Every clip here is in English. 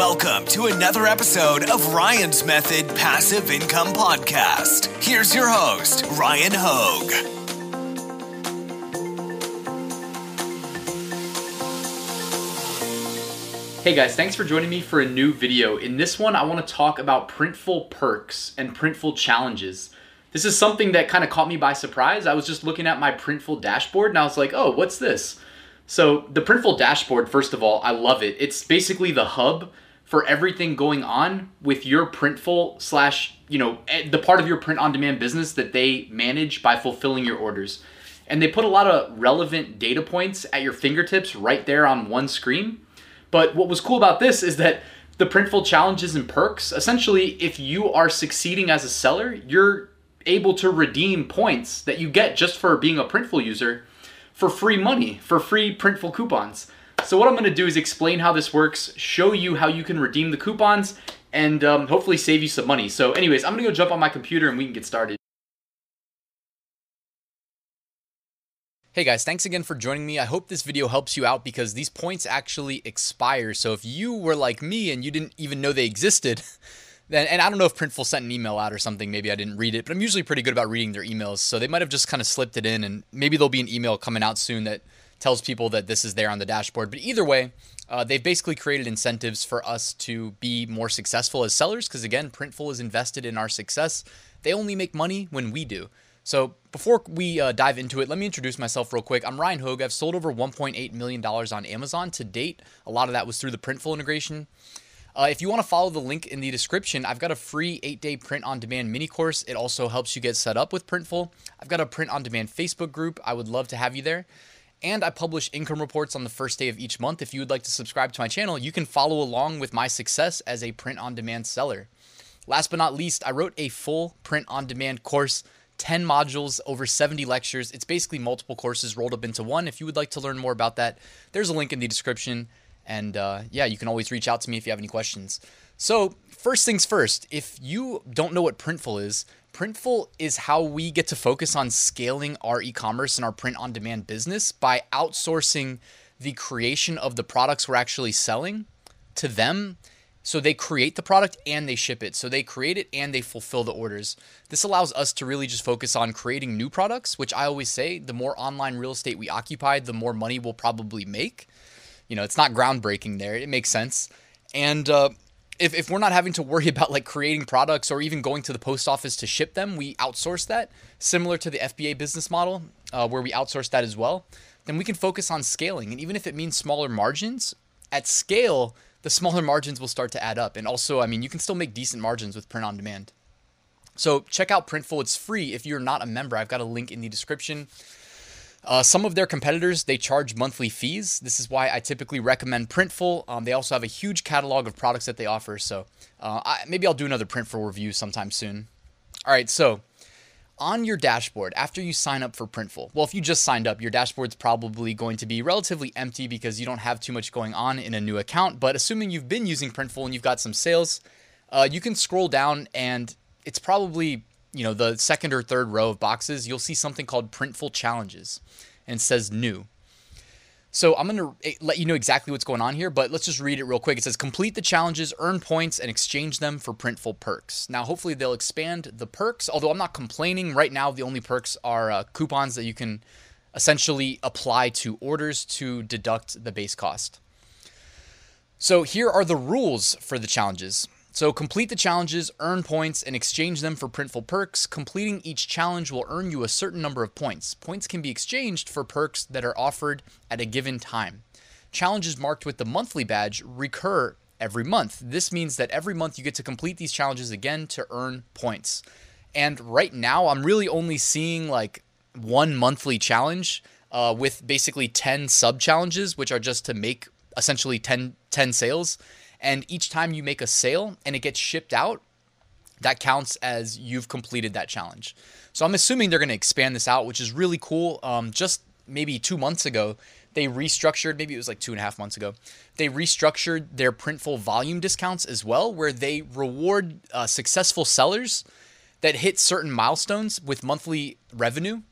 Welcome to another episode of Ryan's Method Passive Income Podcast. Here's your host, Ryan Hogue. Hey guys, thanks for joining me for a new video. In this one, I want to talk about Printful perks and Printful challenges. This is something that kind of caught me by surprise. I was just looking at my Printful dashboard and I was like, oh, what's this? So, the Printful dashboard, first of all, I love it. It's basically the hub for everything going on with your Printful slash, you know, eh, the part of your print on demand business that they manage by fulfilling your orders. And they put a lot of relevant data points at your fingertips right there on one screen. But what was cool about this is that the Printful challenges and perks, essentially, if you are succeeding as a seller, you're able to redeem points that you get just for being a Printful user for free money, for free Printful coupons. So what I'm to do is explain how this works, show you how you can redeem the coupons, and um, hopefully save you some money. So anyways, I'm to go jump on my computer and we can get started. Hey guys, thanks again for joining me. I hope this video helps you out because these points actually expire. So if you were like me and you didn't even know they existed, then and I don't know if Printful sent an email out or something. Maybe I didn't read it, but I'm usually pretty good about reading their emails. So they might have just kind of slipped it in, and maybe there'll be an email coming out soon that tells people that this is there on the dashboard. But either way, uh, they've basically created incentives for us to be more successful as sellers because again, Printful is invested in our success. They only make money when we do. So before we uh, dive into it, let me introduce myself real quick. I'm Ryan Hogue. I've sold over 1.8 million dollars on Amazon to date. A lot of that was through the Printful integration. Uh, if you want to follow the link in the description, I've got a free eight day print on demand mini course. It also helps you get set up with Printful. I've got a print on demand Facebook group. I would love to have you there. And I publish income reports on the first day of each month. If you would like to subscribe to my channel, you can follow along with my success as a print on demand seller. Last but not least, I wrote a full print on demand course 10 modules, over 70 lectures. It's basically multiple courses rolled up into one. If you would like to learn more about that, there's a link in the description. And uh, yeah, you can always reach out to me if you have any questions. So, first things first, if you don't know what Printful is, Printful is how we get to focus on scaling our e commerce and our print on demand business by outsourcing the creation of the products we're actually selling to them. So they create the product and they ship it. So they create it and they fulfill the orders. This allows us to really just focus on creating new products, which I always say the more online real estate we occupy, the more money we'll probably make you know, it's not groundbreaking there. It makes sense. And uh, if, if we're not having to worry about like creating products or even going to the post office to ship them, we outsource that, similar to the FBA business model, uh, where we outsource that as well, then we can focus on scaling. And even if it means smaller margins, at scale, the smaller margins will start to add up. And also, I mean, you can still make decent margins with print on demand. So check out Printful. It's free if you're not a member. I've got a link in the description. Uh, some of their competitors they charge monthly fees. This is why I typically recommend Printful. Um, they also have a huge catalog of products that they offer. So uh, I, maybe I'll do another Printful review sometime soon. All right, so on your dashboard after you sign up for Printful. Well, if you just signed up, your dashboard's probably going to be relatively empty because you don't have too much going on in a new account. But assuming you've been using Printful and you've got some sales, uh, you can scroll down and it's probably you know, the second or third row of boxes, you'll see something called Printful Challenges and says new. So I'm going to eh, let you know exactly what's going on here, but let's just read it real quick. It says complete the challenges, earn points, and exchange them for Printful perks. Now, hopefully, they'll expand the perks, although I'm not complaining. Right now, the only perks are uh, coupons that you can essentially apply to orders to deduct the base cost. So here are the rules for the challenges. So complete the challenges, earn points, and exchange them for Printful perks. Completing each challenge will earn you a certain number of points. Points can be exchanged for perks that are offered at a given time. Challenges marked with the monthly badge recur every month. This means that every month you get to complete these challenges again to earn points. And right now, I'm really only seeing like one monthly challenge uh, with basically 10 sub challenges, which are just to make essentially 10, 10 sales. And each time you make a sale and it gets shipped out, that counts as you've completed that challenge. So I'm assuming they're going to expand this out, which is really cool. Um, just maybe two months ago, they restructured, maybe it was like two and a half months ago, they restructured their Printful volume discounts as well, where they reward uh, successful sellers that hit certain milestones with monthly revenue.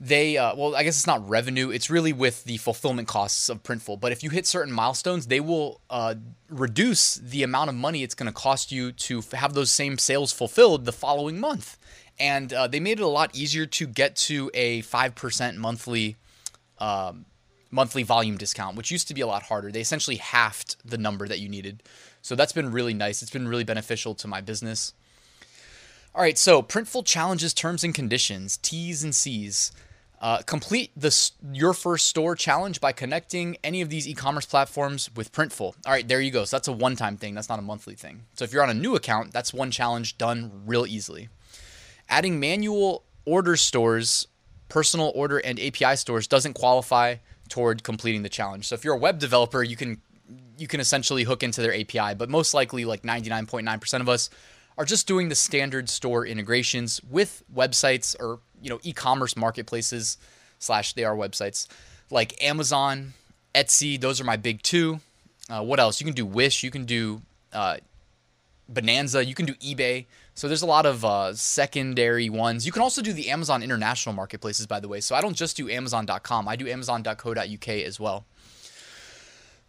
They uh, well i guess it's not revenue it's really with the fulfillment costs of printful. But if you hit certain milestones they will uh, reduce the amount of money it's going to cost you to f- have those same sales fulfilled the following month. And uh, they made it a lot easier to get to a 5% monthly um, monthly volume discount which used to be a lot harder. They essentially halved the number that you needed. So that's been really nice. It's been really beneficial to my business all right, so Printful challenges terms and conditions, T's and C's. Uh, complete the your first store challenge by connecting any of these e-commerce platforms with Printful. All right, there you go. So that's a one-time thing. That's not a monthly thing. So if you're on a new account, that's one challenge done real easily. Adding manual order stores, personal order and API stores doesn't qualify toward completing the challenge. So if you're a web developer, you can you can essentially hook into their API, but most likely like 99.9% of us are just doing the standard store integrations with websites or you know e-commerce marketplaces slash they are websites like Amazon, Etsy. Those are my big two. Uh, what else? You can do Wish. You can do uh, Bonanza. You can do eBay. So there's a lot of uh, secondary ones. You can also do the Amazon international marketplaces, by the way. So I don't just do Amazon.com. I do Amazon.co.uk as well.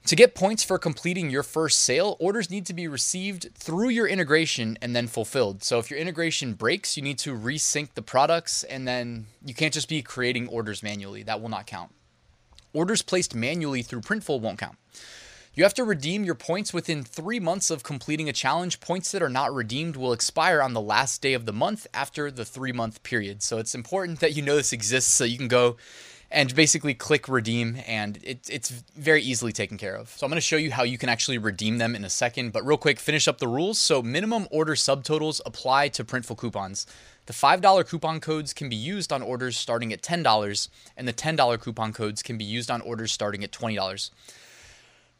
To get points for completing your first sale, orders need to be received through your integration and then fulfilled. So if your integration breaks, you need to resync the products and then you can't just be creating orders manually. That will not count. Orders placed manually through Printful won't count. You have to redeem your points within three months of completing a challenge. Points that are not redeemed will expire on the last day of the month after the three month period. So it's important that you know this exists so you can go and basically click redeem and it, it's very easily taken care of. So I'm going to show you how you can actually redeem them in a second, but real quick, finish up the rules. So minimum order subtotals apply to Printful coupons. The $5 coupon codes can be used on orders starting at $10 and the $10 coupon codes can be used on orders starting at $20.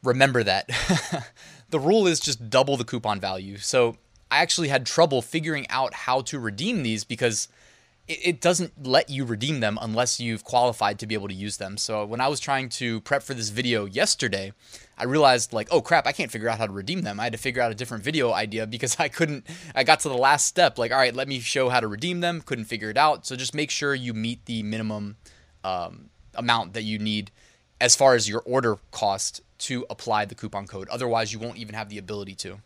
Remember that. the rule is just double the coupon value. So I actually had trouble figuring out how to redeem these because it doesn't let you redeem them unless you've qualified to be able to use them. So when I was trying to prep for this video yesterday, I realized like, oh crap, I can't figure out how to redeem them. I had to figure out a different video idea because I couldn't I got to the last step like, all right, let me show how to redeem them, couldn't figure it out. So just make sure you meet the minimum um, amount that you need as far as your order cost to apply the coupon code. Otherwise, you won't even have the ability to.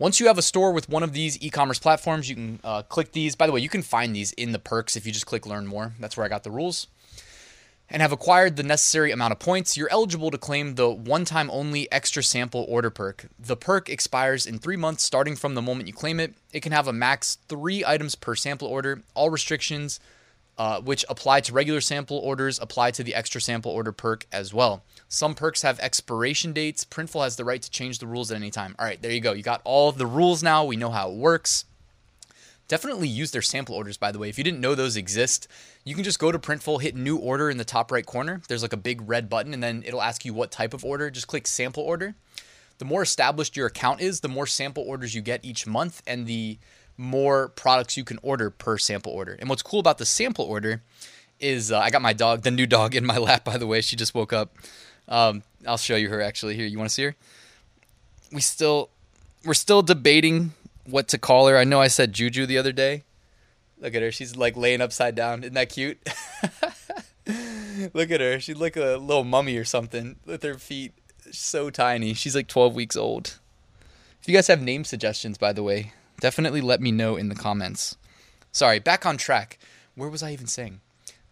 Once you have a store with one of these e-commerce platforms, you can uh, click these. By the way, you can find these in the perks if you just click learn more. That's where I got the rules. And have acquired the necessary amount of points, you're eligible to claim the one time only extra sample order perk. The perk expires in three months starting from the moment you claim it. It can have a max three items per sample order. All restrictions uh, which apply to regular sample orders, apply to the extra sample order perk as well. Some perks have expiration dates. Printful has the right to change the rules at any time. All right, there you go. You got all the rules now. We know how it works. Definitely use their sample orders, by the way. If you didn't know those exist, you can just go to Printful, hit new order in the top right corner. There's like a big red button, and then it'll ask you what type of order. Just click sample order. The more established your account is, the more sample orders you get each month, and the more products you can order per sample order. And what's cool about the sample order is uh, I got my dog, the new dog, in my lap. By the way, she just woke up. Um, I'll show you her actually. Here, you want to see her? We still, we're still debating what to call her. I know I said Juju the other day. Look at her. She's like laying upside down. Isn't that cute? Look at her. She's like a little mummy or something with her feet so tiny. She's like 12 weeks old. If you guys have name suggestions, by the way, definitely let me know in the comments. Sorry, back on track. Where was I even saying?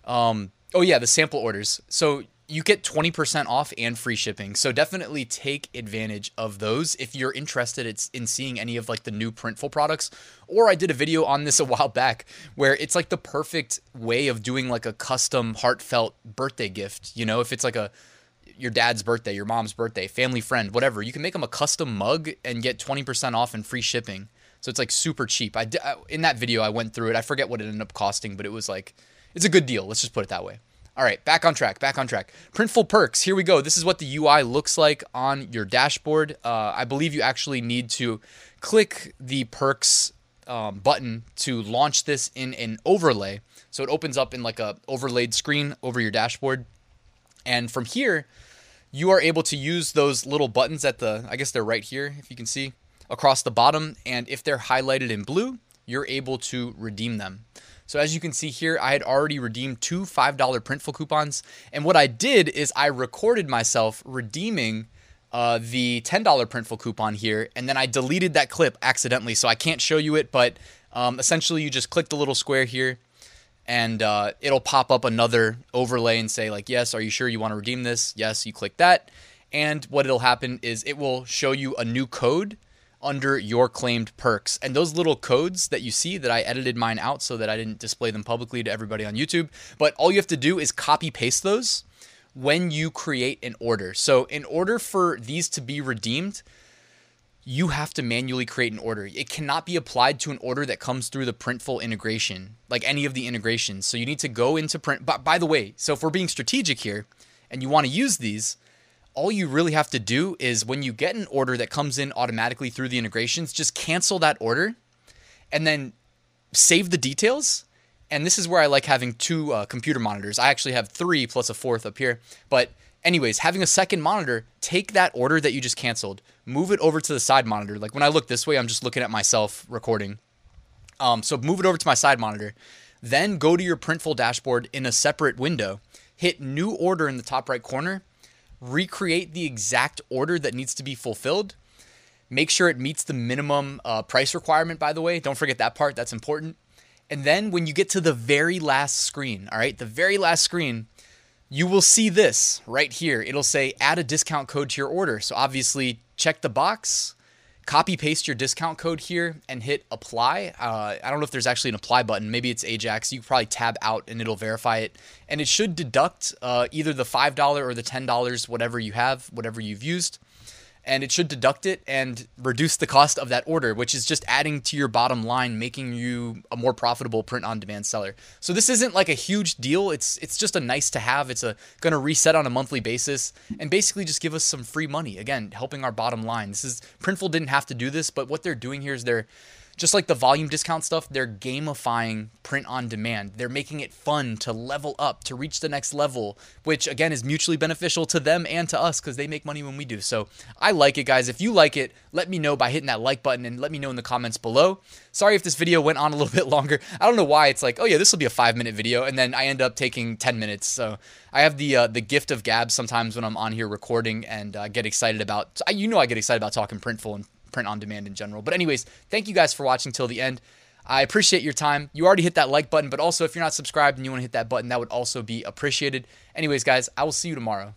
Um, oh yeah, the sample orders. So you get 20% off and free shipping. So definitely take advantage of those if you're interested in seeing any of like the new Printful products. Or I did a video on this a while back where it's like the perfect way of doing like a custom heartfelt birthday gift. You know, if it's like a your dad's birthday, your mom's birthday, family friend, whatever, you can make them a custom mug and get 20% off and free shipping. So it's like super cheap. I in that video I went through it. I forget what it ended up costing, but it was like it's a good deal. Let's just put it that way. All right, back on track. Back on track. Printful perks. Here we go. This is what the UI looks like on your dashboard. Uh, I believe you actually need to click the perks um, button to launch this in an overlay. So it opens up in like a overlaid screen over your dashboard, and from here, you are able to use those little buttons at the. I guess they're right here, if you can see across the bottom, and if they're highlighted in blue, you're able to redeem them. So as you can see here, I had already redeemed two $5 Printful coupons. And what I did is I recorded myself redeeming uh, the $10 Printful coupon here, and then I deleted that clip accidentally, so I can't show you it, but um, essentially you just click the little square here, and uh, it'll pop up another overlay and say like, yes, are you sure you want to redeem this? Yes, you click that, and what it'll happen is it will show you a new code under your claimed perks. And those little codes that you see that I edited mine out so that I didn't display them publicly to everybody on YouTube, but all you have to do is copy paste those when you create an order. So, in order for these to be redeemed, you have to manually create an order. It cannot be applied to an order that comes through the Printful integration, like any of the integrations. So, you need to go into print. But by the way, so if we're being strategic here and you want to use these, all you really have to do is when you get an order that comes in automatically through the integrations, just cancel that order and then save the details and this is where I like having two uh, computer monitors. I actually have three plus a fourth up here. But, anyways, having a second monitor, take that order that you just canceled, move it over to the side monitor. Like when I look this way, I'm just looking at myself recording. Um, so move it over to my side monitor. Then go to your Printful dashboard in a separate window. Hit New Order in the top right corner. Recreate the exact order that needs to be fulfilled. Make sure it meets the minimum uh, price requirement, by the way. Don't forget that part, that's important and then when you get to the very last screen, all right, the very last screen, you will see this right here. It'll say add a discount code to your order. So obviously, check the box, copy paste your discount code here, and hit apply. Uh, I don't know if there's actually an apply button. Maybe it's Ajax. You probably tab out and it'll verify it. And it should deduct uh, either the $5 or the $10, whatever you have, whatever you've used and it should deduct it and reduce the cost of that order, which is just adding to your bottom line, making you a more profitable print on demand seller. So this isn't like a huge deal. It's it's just a nice to have. It's a going to reset on a monthly basis and basically just give us some free money. Again, helping our bottom line. This is Printful didn't have to do this, but what they're doing here is they're just like the volume discount stuff, they're gamifying print on demand. They're making it fun to level up, to reach the next level, which again is mutually beneficial to them and to us because they make money when we do. So I like it, guys. If you like it, let me know by hitting that like button and let me know in the comments below. Sorry if this video went on a little bit longer. I don't know why it's like, oh yeah, this will be a five minute video, and then I end up taking 10 minutes. So I have the uh, the gift of gab sometimes when I'm on here recording and uh, get excited about. You know, I get excited about talking printful and print on demand in general. But, anyways, thank you guys for watching till the end. I appreciate your time. You already hit that like button, but also if you're not subscribed and you want to hit that button, that would also be appreciated. Anyways, guys, I will see you tomorrow.